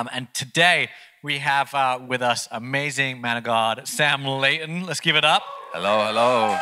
Um, and today we have uh, with us amazing man of God, Sam Layton. Let's give it up. Hello, hello.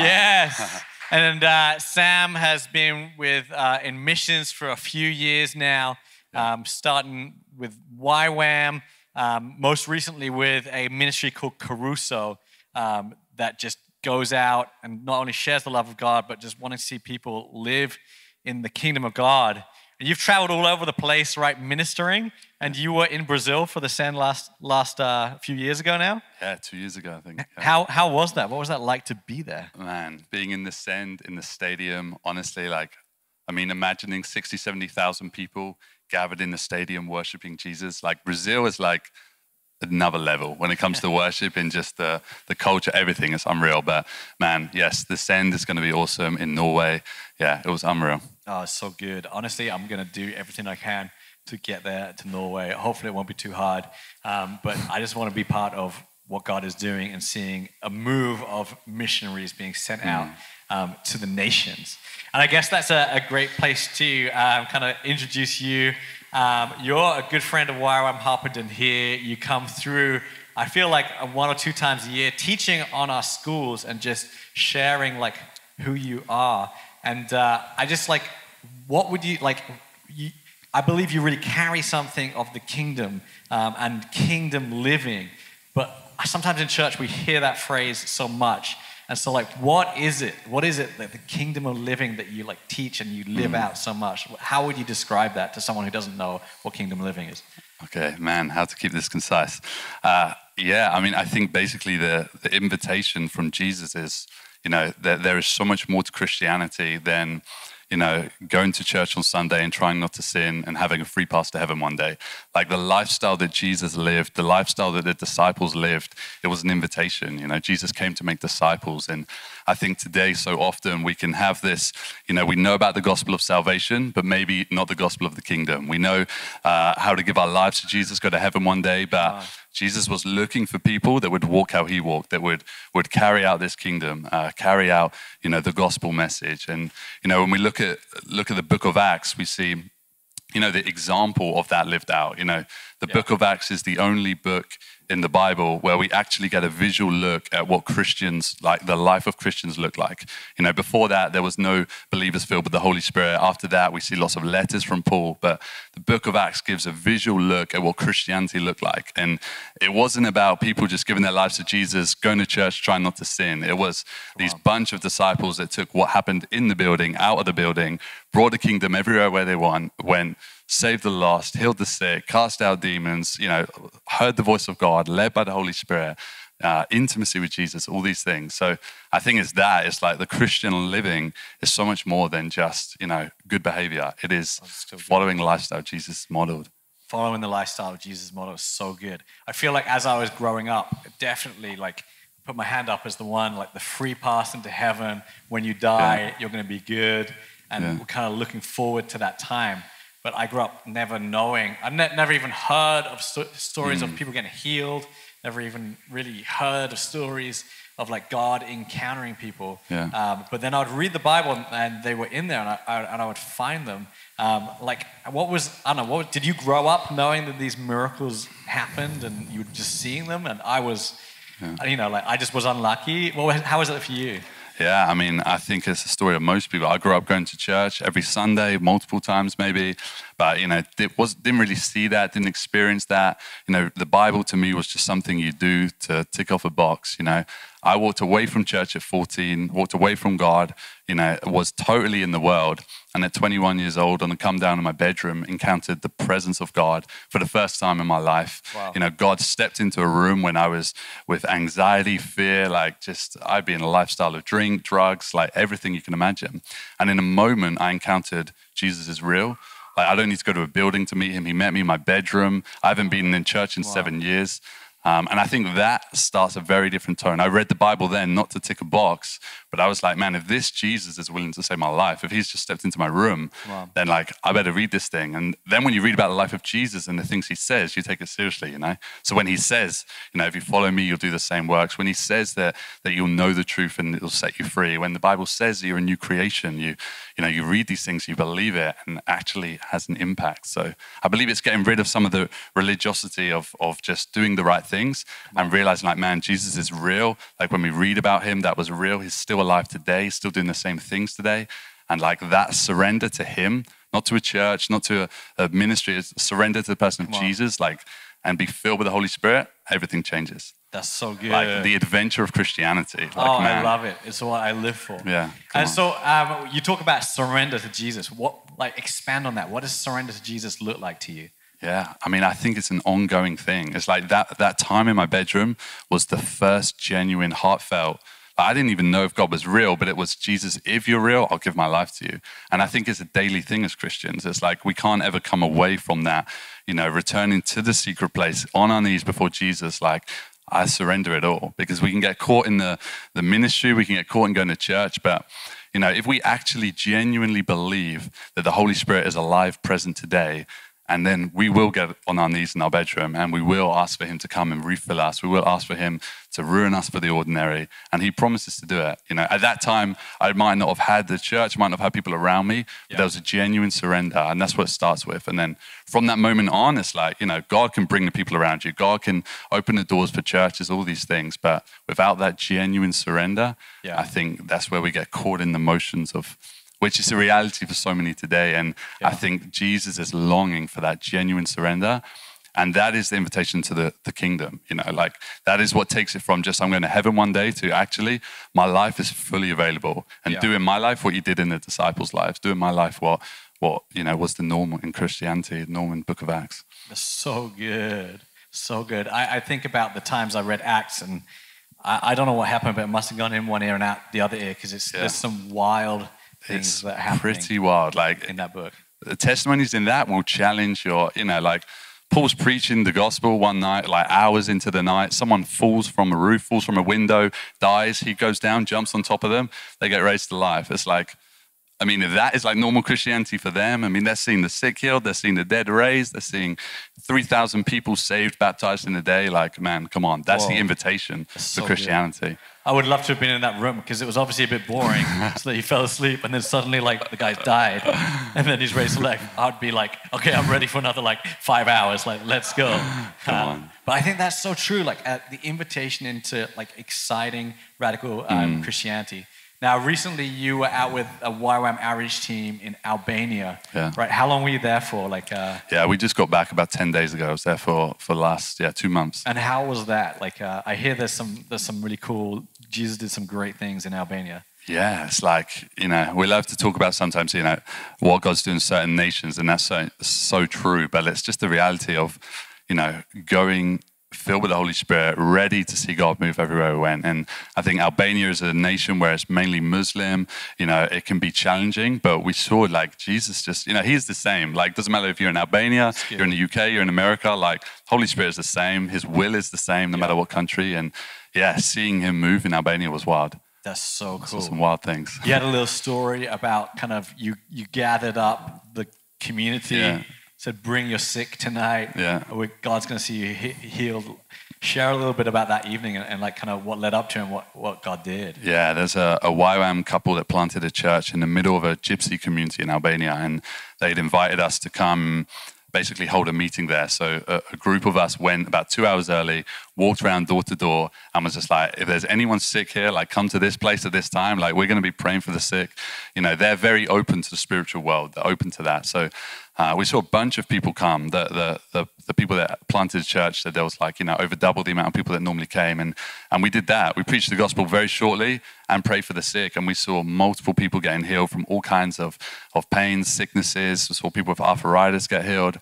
yes. And uh, Sam has been with uh, in missions for a few years now, um, starting with YWAM, um, most recently with a ministry called Caruso um, that just goes out and not only shares the love of God, but just wanting to see people live in the kingdom of God. You've traveled all over the place, right, ministering. And you were in Brazil for the Send last last uh, few years ago now. Yeah, two years ago, I think. Yeah. How how was that? What was that like to be there? Man, being in the Send in the stadium, honestly, like, I mean, imagining 60, 70,000 people gathered in the stadium worshiping Jesus. Like Brazil is like another level when it comes to worship and just the, the culture, everything is unreal. But man, yes, the send is going to be awesome in Norway. Yeah, it was unreal. Oh, so good. Honestly, I'm going to do everything I can to get there to Norway. Hopefully, it won't be too hard. Um, but I just want to be part of what God is doing and seeing a move of missionaries being sent out mm. um, to the nations. And I guess that's a, a great place to um, kind of introduce you um, you're a good friend of YWAM Harpenden here. You come through, I feel like one or two times a year, teaching on our schools and just sharing like who you are. And uh, I just like, what would you like? You, I believe you really carry something of the kingdom um, and kingdom living. But sometimes in church we hear that phrase so much. And so, like, what is it? What is it that the kingdom of living that you like teach and you live mm. out so much? How would you describe that to someone who doesn't know what kingdom living is? Okay, man, how to keep this concise? Uh, yeah, I mean, I think basically the the invitation from Jesus is, you know, that there is so much more to Christianity than you know, going to church on Sunday and trying not to sin and having a free pass to heaven one day. Like the lifestyle that Jesus lived, the lifestyle that the disciples lived, it was an invitation. You know, Jesus came to make disciples. And I think today, so often we can have this, you know, we know about the gospel of salvation, but maybe not the gospel of the kingdom. We know uh, how to give our lives to Jesus, go to heaven one day, but. Wow Jesus was looking for people that would walk how he walked, that would, would carry out this kingdom, uh, carry out, you know, the gospel message. And, you know, when we look at, look at the book of Acts, we see, you know, the example of that lived out. You know, the yeah. book of Acts is the only book in the Bible where we actually get a visual look at what Christians, like the life of Christians, look like. You know, before that, there was no believers filled with the Holy Spirit. After that, we see lots of letters from Paul. But the book of Acts gives a visual look at what Christianity looked like. And it wasn't about people just giving their lives to Jesus, going to church, trying not to sin. It was these wow. bunch of disciples that took what happened in the building, out of the building, brought the kingdom everywhere where they went, went saved the lost, healed the sick, cast out demons, you know, heard the voice of God, led by the Holy Spirit, uh, intimacy with Jesus, all these things. So I think it's that. It's like the Christian living is so much more than just, you know, good behavior. It is following the lifestyle Jesus modeled. Following the lifestyle of Jesus model is so good. I feel like as I was growing up, definitely like put my hand up as the one, like the free pass into heaven. When you die, yeah. you're going to be good. And yeah. we're kind of looking forward to that time. But I grew up never knowing. I ne- never even heard of st- stories mm. of people getting healed. Never even really heard of stories of like God encountering people. Yeah. Um, but then I'd read the Bible and they were in there, and I, I and I would find them. Um, like, what was I don't know? What did you grow up knowing that these miracles happened and you were just seeing them? And I was, yeah. you know, like I just was unlucky. Well, how was it for you? Yeah, I mean, I think it's the story of most people. I grew up going to church every Sunday, multiple times maybe, but you know, it was didn't really see that, didn't experience that. You know, the Bible to me was just something you do to tick off a box. You know, I walked away from church at 14, walked away from God, you know, was totally in the world. And at 21 years old, on the come down in my bedroom, encountered the presence of God for the first time in my life. Wow. You know, God stepped into a room when I was with anxiety, fear, like just, I'd be in a lifestyle of drink, drugs, like everything you can imagine. And in a moment, I encountered Jesus is real. Like, I don't need to go to a building to meet him. He met me in my bedroom. I haven't been in church in wow. seven years. Um, and I think that starts a very different tone. I read the Bible then, not to tick a box, but I was like, man, if this Jesus is willing to save my life, if he's just stepped into my room, wow. then like, I better read this thing. And then when you read about the life of Jesus and the things he says, you take it seriously, you know? So when he says, you know, if you follow me, you'll do the same works. When he says that, that you'll know the truth and it'll set you free. When the Bible says you're a new creation, you, you know, you read these things, you believe it, and actually has an impact. So I believe it's getting rid of some of the religiosity of, of just doing the right things and realizing like, man, Jesus is real. Like when we read about him, that was real. He's still alive today, He's still doing the same things today. And like that surrender to him, not to a church, not to a, a ministry, surrender to the person of Jesus, like, and be filled with the Holy Spirit, everything changes. That's so good. Like the adventure of Christianity. Like, oh, man. I love it. It's what I live for. Yeah. And on. so um, you talk about surrender to Jesus. What, like, expand on that. What does surrender to Jesus look like to you? Yeah, I mean, I think it's an ongoing thing. It's like that that time in my bedroom was the first genuine, heartfelt. I didn't even know if God was real, but it was Jesus. If you're real, I'll give my life to you. And I think it's a daily thing as Christians. It's like we can't ever come away from that. You know, returning to the secret place on our knees before Jesus, like I surrender it all, because we can get caught in the the ministry, we can get caught in going to church, but you know, if we actually genuinely believe that the Holy Spirit is alive, present today, and then we will get on our knees in our bedroom and we will ask for him to come and refill us. We will ask for him to ruin us for the ordinary. And he promises to do it. You know, at that time, I might not have had the church, might not have had people around me, but yeah. there was a genuine surrender. And that's what it starts with. And then from that moment on, it's like, you know, God can bring the people around you. God can open the doors for churches, all these things. But without that genuine surrender, yeah. I think that's where we get caught in the motions of, which is a reality for so many today. And yeah. I think Jesus is longing for that genuine surrender. And that is the invitation to the, the kingdom. You know, like that is what takes it from just I'm going to heaven one day to actually my life is fully available and yeah. doing my life what you did in the disciples' lives, doing my life what what you know was the norm in Christianity, the norm in Book of Acts. That's so good, so good. I, I think about the times I read Acts and I, I, don't know what happened, but it must have gone in one ear and out the other ear because it's yeah. there's some wild things it's that happen. Pretty wild, like in that book. The testimonies in that will challenge your, you know, like Paul's preaching the gospel one night, like hours into the night. Someone falls from a roof, falls from a window, dies. He goes down, jumps on top of them. They get raised to life. It's like, I mean, if that is like normal Christianity for them, I mean, they're seeing the sick healed, they're seeing the dead raised, they're seeing 3,000 people saved, baptized in a day. Like, man, come on. That's Whoa. the invitation That's for so Christianity. Good. I would love to have been in that room because it was obviously a bit boring. so that he fell asleep and then suddenly, like, the guy died and then he's raised life. I'd be like, okay, I'm ready for another, like, five hours. Like, let's go. Come uh, on. But I think that's so true. Like, the invitation into, like, exciting, radical um, mm. Christianity now, recently you were out with a YWAM outreach team in Albania, yeah. right? How long were you there for? Like, uh, yeah, we just got back about ten days ago. I was there for for last yeah two months. And how was that? Like, uh, I hear there's some there's some really cool. Jesus did some great things in Albania. Yeah, it's like you know we love to talk about sometimes you know what God's doing in certain nations, and that's so so true. But it's just the reality of you know going filled with the Holy Spirit, ready to see God move everywhere we went. And I think Albania is a nation where it's mainly Muslim. You know, it can be challenging, but we saw like Jesus just, you know, he's the same. Like, doesn't matter if you're in Albania, you're in the UK, you're in America, like, Holy Spirit is the same. His will is the same no yeah. matter what country. And yeah, seeing him move in Albania was wild. That's so cool. some wild things. You had a little story about kind of you you gathered up the community. Yeah said, Bring your sick tonight. Yeah. God's going to see you healed. Share a little bit about that evening and, and, like kind of what led up to and what, what God did. Yeah, there's a, a YWAM couple that planted a church in the middle of a gypsy community in Albania, and they'd invited us to come basically hold a meeting there. So a, a, group of us went about two hours early, walked around door to door, and was just like, if there's anyone sick here, like come to this place at this time. Like we're going to be praying for the sick. You know, they're very open to the spiritual world. They're open to that. So uh, we saw a bunch of people come. The, the, the, the, people that planted church said there was like, you know, over double the amount of people that normally came. And, and we did that. We preached the gospel very shortly and prayed for the sick. And we saw multiple people getting healed from all kinds of, of pains, sicknesses. We saw people with arthritis get healed.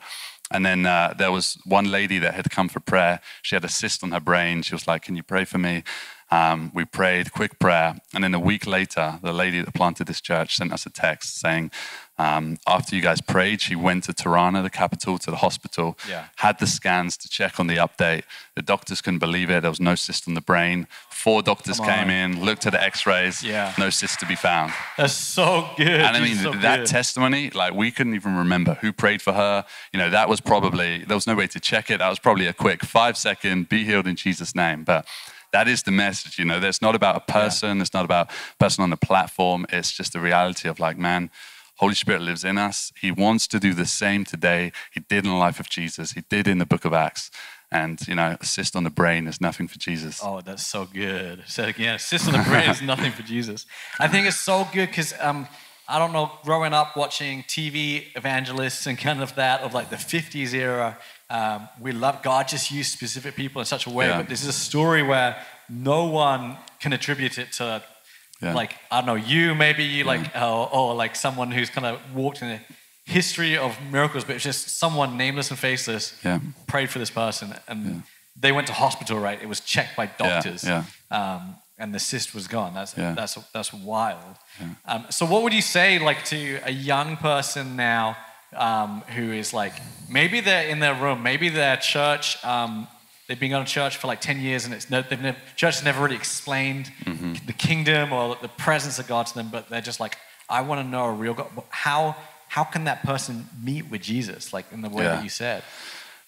And then uh, there was one lady that had come for prayer. She had a cyst on her brain. She was like, Can you pray for me? Um, we prayed, quick prayer. And then a week later, the lady that planted this church sent us a text saying, Um, after you guys prayed, she went to Tirana, the capital, to the hospital, Yeah. had the scans to check on the update. The doctors couldn't believe it. There was no cyst on the brain. Four doctors came in, looked at the x rays, Yeah. no cyst to be found. That's so good. And I mean, so that good. testimony, like, we couldn't even remember who prayed for her. You know, that was probably, there was no way to check it. That was probably a quick five second, be healed in Jesus' name. But that is the message, you know, it's not about a person, it's not about a person on the platform. It's just the reality of, like, man, Holy Spirit lives in us. He wants to do the same today. He did in the life of Jesus, He did in the book of Acts. And, you know, assist on the brain is nothing for Jesus. Oh, that's so good. It again. assist on the brain is nothing for Jesus. I think it's so good because um, I don't know, growing up watching TV evangelists and kind of that of like the 50s era, um, we love God just used specific people in such a way. Yeah. But this is a story where no one can attribute it to Yeah. like I don't know you maybe you like or, or like someone who's kind of walked in the history of miracles, but it's just someone nameless and faceless Yeah. prayed for this person and they went to hospital. Right, it was checked by doctors, yeah. Um, and the cyst was gone. That's Yeah. that's that's wild. Um, so what would you say like to a young person now um, who is like maybe they're in their room, maybe their church. Um, They've been going to church for like 10 years and it's no, they've never, church has never really explained Mm-hmm. the kingdom or the presence of God to them, but they're just like, I want to know a real God. How, how can that person meet with Jesus, like in the way Yeah. that you said?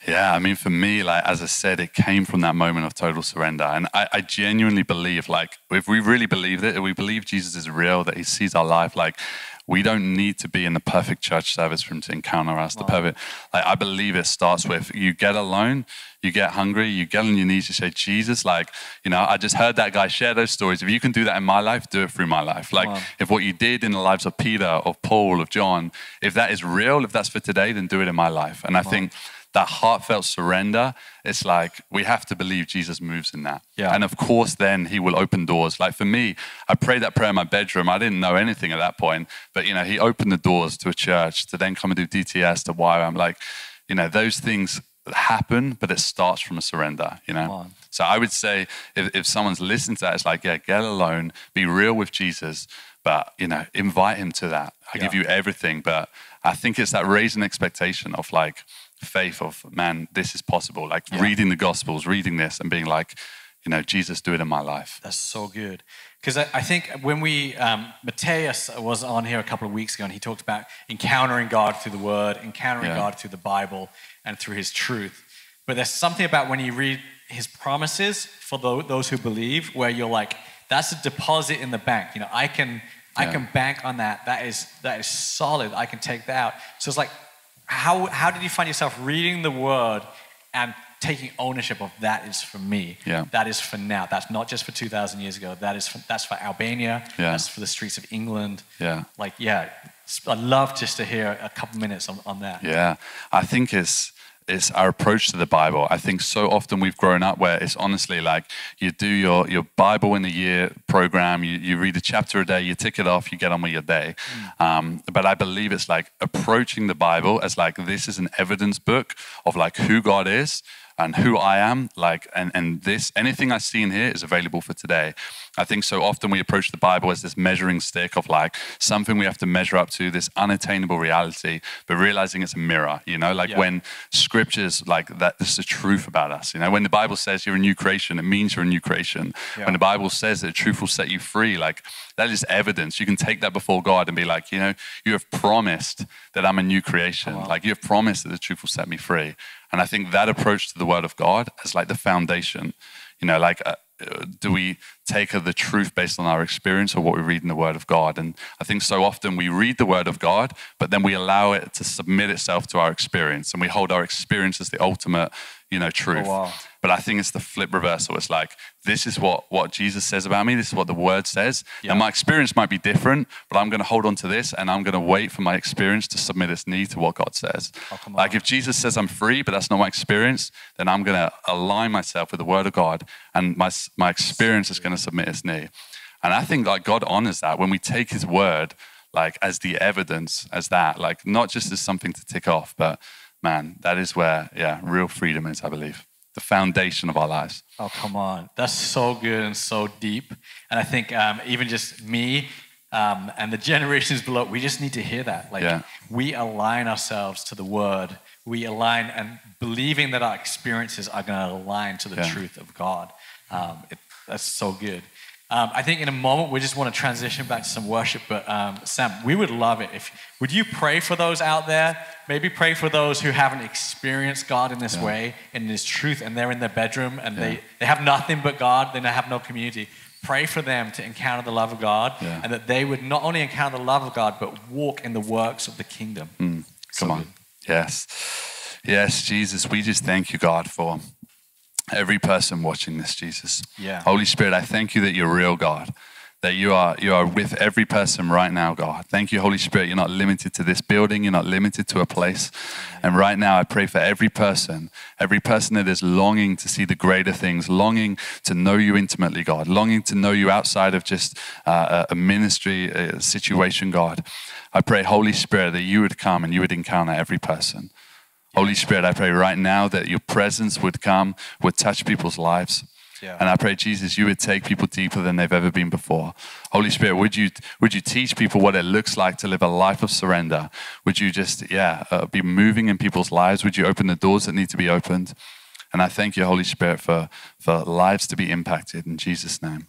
Yeah, I mean, for me, like as I said, it came from that moment of total surrender, and I, I genuinely believe, like, if we really believed it, if we believe Jesus is real, that He sees our life, like, we don't need to be in the perfect church service for Him to encounter us. The perfect, like, I believe it starts with you get alone, you get hungry, you get on your knees, you say, Jesus, like, you know, I just heard that guy share those stories. If you can do that in my life, do it through my life. Like, on. if what you did in the lives of Peter, of Paul, of John, if that is real, if that's for today, then do it in my life. And I think that heartfelt surrender, it's like we have to believe Jesus moves in that. Yeah. And of course, then he will open doors. Like for me, I prayed that prayer in my bedroom. I didn't know anything at that point, but you know, he opened the doors to a church to then come and do DTS to YWAM like, you know, those things happen, but it starts from a surrender, you know? So I would say if, if someone's listening to that, it's like, yeah, get alone, be real with Jesus, but you know, invite him to that. I give you everything. But I think it's that raising expectation of like faith of man, this is possible. Like Yeah. reading the gospels, reading this and being like, you know, Jesus, do it in my life. That's so good. Because I, I think when we, um, Mateus was on here a couple of weeks ago and he talked about encountering God through the word, encountering Yeah. God through the Bible and through his truth. But there's something about when you read his promises for tho- those who believe where you're like, that's a deposit in the bank. You know, I can, I can bank on that. That is, that is solid. I can take that out. So it's like, how, how did you find yourself reading the word and taking ownership of that is for me? Yeah. That is for now. That's not just for 2,000 years ago. That is for, that's for Albania. Yeah. That's for the streets of England. Yeah. Like, yeah, I'd love just to hear a couple minutes on, on that. Yeah. I think it's it's our approach to the Bible. I think so often we've grown up where it's honestly like you do your, your Bible in a year program, you, you read a chapter a day, you tick it off, you get on with your day. Um, but I believe it's like approaching the Bible as like this is an evidence book of like who God is and who I am, like, and, and this, anything I see in here is available for today. I think so often we approach the Bible as this measuring stick of like something we have to measure up to, this unattainable reality, but realizing it's a mirror, you know, like Yeah. when scriptures like that, this is the truth about us, you know, when the Bible says you're a new creation, it means you're a new creation. Yeah. When the Bible says that the truth will set you free, like that is evidence. You can take that before God and be like, you know, you have promised that I'm a new creation. Oh, Come on. Like you have promised that the truth will set me free. And I think that approach to the word of God is like the foundation. You know, like, uh, uh, do we take uh, the truth based on our experience or what we read in the word of God? And I think so often we read the word of God, but then we allow it to submit itself to our experience and we hold our experience as the ultimate, you know, truth. Oh, wow. But I think it's the flip reversal. It's like, this is what, what Jesus says about me. This is what the word says. Yeah. And my experience might be different, but I'm going to hold on to this and I'm going to wait for my experience to submit its knee to what God says. Oh, like if Jesus says I'm free, but that's not my experience, then I'm going to align myself with the word of God and my, my experience is going to submit its knee. And I think like God honors that when we take his word like as the evidence as that, like not just as something to tick off, but man, that is where, yeah, real freedom is, I believe. The foundation of our lives. Oh, come on. That's so good and so deep. And I think um, even just me um, and the generations below, we just need to hear that. Like Yeah. we align ourselves to the word. We align and believing that our experiences are going to align to the Yeah. truth of God. Um, it, that's so good. Um, I think in a moment we just want to transition back to some worship. But um, Sam, we would love it if would you pray for those out there? Maybe pray for those who haven't experienced God in this Yeah. way, in this truth, and they're in their bedroom and Yeah. they, they have nothing but God. They have no community. Pray for them to encounter the love of God, Yeah. and that they would not only encounter the love of God, but walk in the works of the kingdom. So Come on. good. Yes. Yes, Jesus, we just thank you, God, for every person watching this, Jesus. Yeah. Holy Spirit, I thank you that you're real, God. That you are you are with every person right now, God. Thank you, Holy Spirit. You're not limited to this building, you're not limited to a place. And right now I pray for every person, every person that is longing to see the greater things, longing to know you intimately, God, longing to know you outside of just uh, a a ministry uh situation, God. I pray, Holy Spirit, that you would come and you would encounter every person. Holy Spirit, I pray right now that your presence would come, would touch people's lives. Yeah. And I pray, Jesus, you would take people deeper than they've ever been before. Holy Spirit, would you would you teach people what it looks like to live a life of surrender? Would you just, yeah, uh, be moving in people's lives? Would you open the doors that need to be opened? And I thank you, Holy Spirit, for for lives to be impacted in Jesus' name.